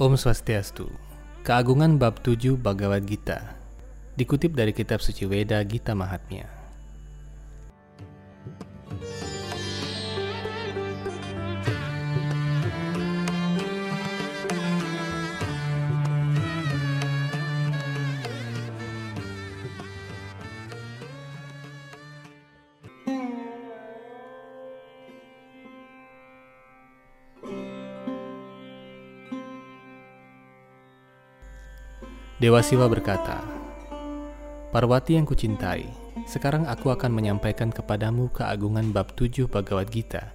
Om Swastiastu, Keagungan Bab 7 Bhagavad Gita, dikutip dari kitab suci Weda Gita Mahatmya. Dewa Siwa berkata, Parwati yang kucintai, sekarang aku akan menyampaikan kepadamu keagungan bab 7 Bhagavad Gita.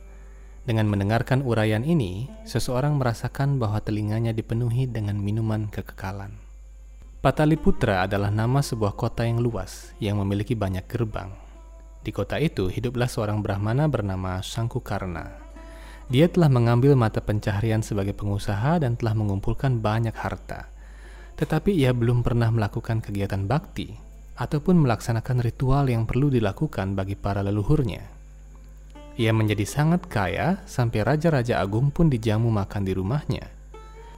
Dengan mendengarkan uraian ini, seseorang merasakan bahwa telinganya dipenuhi dengan minuman kekekalan. Pataliputra adalah nama sebuah kota yang luas yang memiliki banyak gerbang. Di kota itu hiduplah seorang Brahmana bernama Sangkukarna. Dia telah mengambil mata pencaharian sebagai pengusaha dan telah mengumpulkan banyak harta tetapi ia belum pernah melakukan kegiatan bakti ataupun melaksanakan ritual yang perlu dilakukan bagi para leluhurnya. Ia menjadi sangat kaya sampai raja-raja agung pun dijamu makan di rumahnya.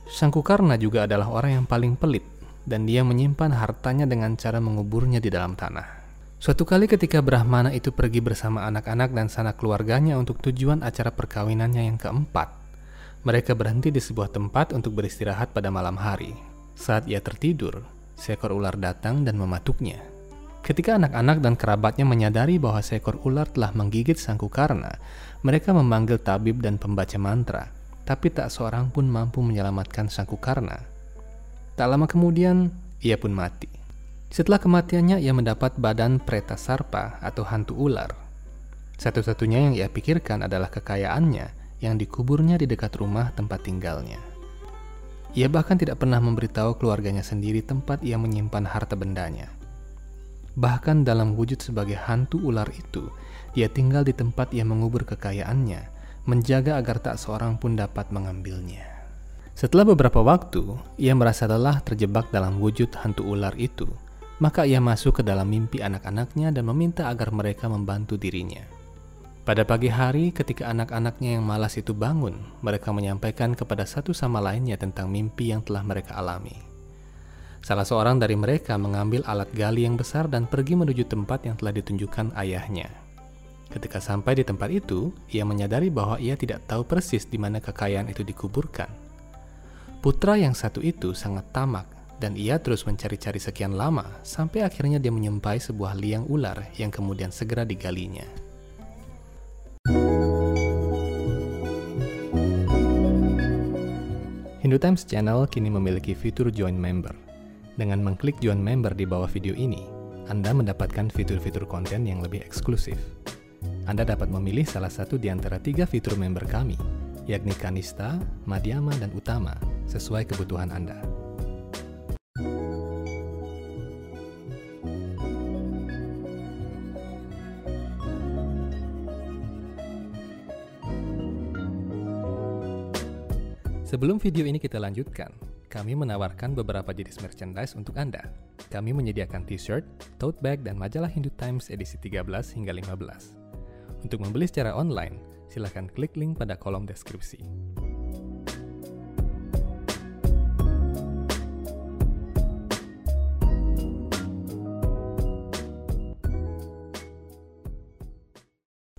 Sangkukarna juga adalah orang yang paling pelit dan dia menyimpan hartanya dengan cara menguburnya di dalam tanah. Suatu kali ketika Brahmana itu pergi bersama anak-anak dan sanak keluarganya untuk tujuan acara perkawinannya yang keempat, mereka berhenti di sebuah tempat untuk beristirahat pada malam hari. Saat ia tertidur, seekor ular datang dan mematuknya. Ketika anak-anak dan kerabatnya menyadari bahwa seekor ular telah menggigit Sangkukarna, mereka memanggil tabib dan pembaca mantra, tapi tak seorang pun mampu menyelamatkan Sangkukarna. Tak lama kemudian, ia pun mati. Setelah kematiannya, ia mendapat badan Preta Sarpa atau hantu ular. Satu-satunya yang ia pikirkan adalah kekayaannya yang dikuburnya di dekat rumah tempat tinggalnya. Ia bahkan tidak pernah memberitahu keluarganya sendiri tempat ia menyimpan harta bendanya. Bahkan dalam wujud sebagai hantu ular itu, dia tinggal di tempat ia mengubur kekayaannya, menjaga agar tak seorang pun dapat mengambilnya. Setelah beberapa waktu, ia merasa lelah terjebak dalam wujud hantu ular itu, maka ia masuk ke dalam mimpi anak-anaknya dan meminta agar mereka membantu dirinya. Pada pagi hari, ketika anak-anaknya yang malas itu bangun, mereka menyampaikan kepada satu sama lainnya tentang mimpi yang telah mereka alami. Salah seorang dari mereka mengambil alat gali yang besar dan pergi menuju tempat yang telah ditunjukkan ayahnya. Ketika sampai di tempat itu, ia menyadari bahwa ia tidak tahu persis di mana kekayaan itu dikuburkan. Putra yang satu itu sangat tamak, dan ia terus mencari-cari sekian lama sampai akhirnya dia menyempai sebuah liang ular yang kemudian segera digalinya. Hindu Times Channel kini memiliki fitur Join Member. Dengan mengklik Join Member di bawah video ini, Anda mendapatkan fitur-fitur konten yang lebih eksklusif. Anda dapat memilih salah satu di antara tiga fitur member kami, yakni Kanista, Madhyama, dan Utama, sesuai kebutuhan Anda. Sebelum video ini kita lanjutkan, kami menawarkan beberapa jenis merchandise untuk Anda. Kami menyediakan t-shirt, tote bag, dan majalah Hindu Times edisi 13 hingga 15. Untuk membeli secara online, silakan klik link pada kolom deskripsi.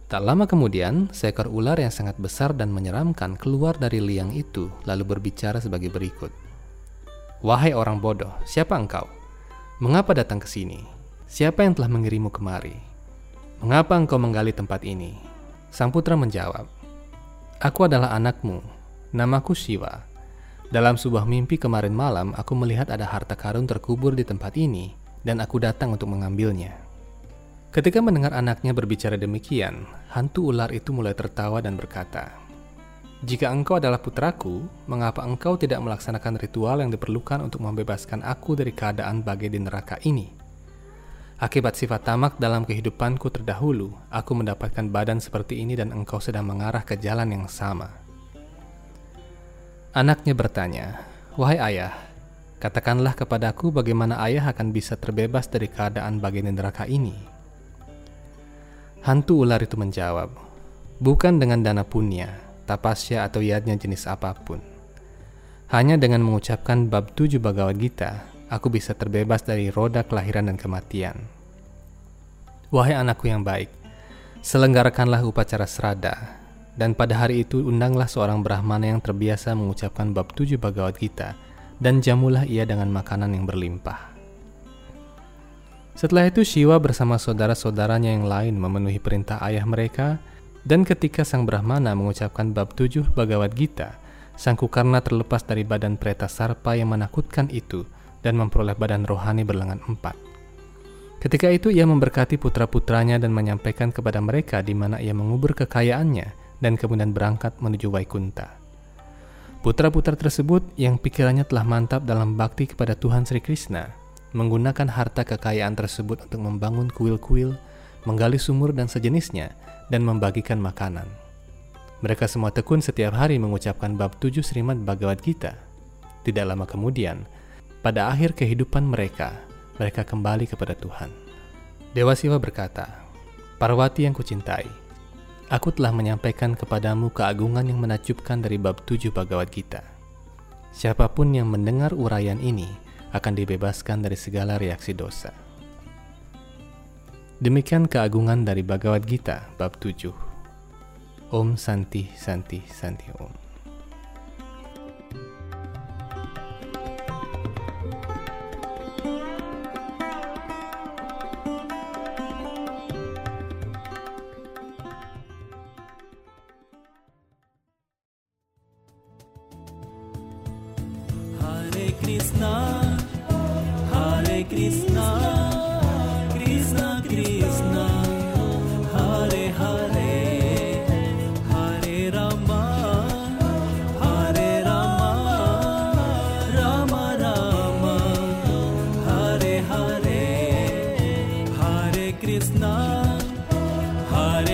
Tak lama kemudian, seekor ular yang sangat besar dan menyeramkan keluar dari liang itu, lalu berbicara sebagai berikut: "Wahai orang bodoh, siapa engkau? Mengapa datang ke sini? Siapa yang telah mengirimu kemari? Mengapa engkau menggali tempat ini?" Sang putra menjawab, "Aku adalah anakmu. Namaku Siwa. Dalam sebuah mimpi kemarin malam, aku melihat ada harta karun terkubur di tempat ini, dan aku datang untuk mengambilnya." Ketika mendengar anaknya berbicara demikian, hantu ular itu mulai tertawa dan berkata, "Jika engkau adalah putraku, mengapa engkau tidak melaksanakan ritual yang diperlukan untuk membebaskan aku dari keadaan bagai di neraka ini?" Akibat sifat tamak dalam kehidupanku terdahulu, aku mendapatkan badan seperti ini dan engkau sedang mengarah ke jalan yang sama. Anaknya bertanya, "Wahai ayah, katakanlah kepadaku bagaimana ayah akan bisa terbebas dari keadaan bagian neraka ini?" Hantu ular itu menjawab, bukan dengan dana punya, tapasya atau yadnya jenis apa pun. Hanya dengan mengucapkan bab 7 Bhagavad Gita, aku bisa terbebas dari roda kelahiran dan kematian. Wahai anakku yang baik, selenggarakanlah upacara serada, dan pada hari itu undanglah seorang Brahmana yang terbiasa mengucapkan bab 7 Bhagavad Gita, dan jamulah ia dengan makanan yang berlimpah. Setelah itu Shiva bersama saudara-saudaranya yang lain memenuhi perintah ayah mereka, dan ketika sang Brahmana mengucapkan bab 7 Bhagavad Gita, Sang Kukarna terlepas dari badan Preta Sarpa yang menakutkan itu dan memperoleh badan rohani berlengan empat. Ketika itu ia memberkati putra-putranya dan menyampaikan kepada mereka di mana ia mengubur kekayaannya dan kemudian berangkat menuju Waikunta. Putra-putra tersebut yang pikirannya telah mantap dalam bakti kepada Tuhan Sri Krishna menggunakan harta kekayaan tersebut untuk membangun kuil-kuil, menggali sumur dan sejenisnya, dan membagikan makanan. Mereka semua tekun setiap hari mengucapkan bab tujuh Srimad Bhagavad Gita. Tidak lama kemudian, pada akhir kehidupan mereka, mereka kembali kepada Tuhan. Dewa Siwa berkata, Parwati yang kucintai, aku telah menyampaikan kepadamu keagungan yang menakjubkan dari bab tujuh Bhagavad Gita. Siapa pun yang mendengar uraian ini akan dibebaskan dari segala reaksi dosa. Demikian keagungan dari Bhagavad Gita bab 7. Om Santi Santi Santi Om. Krishna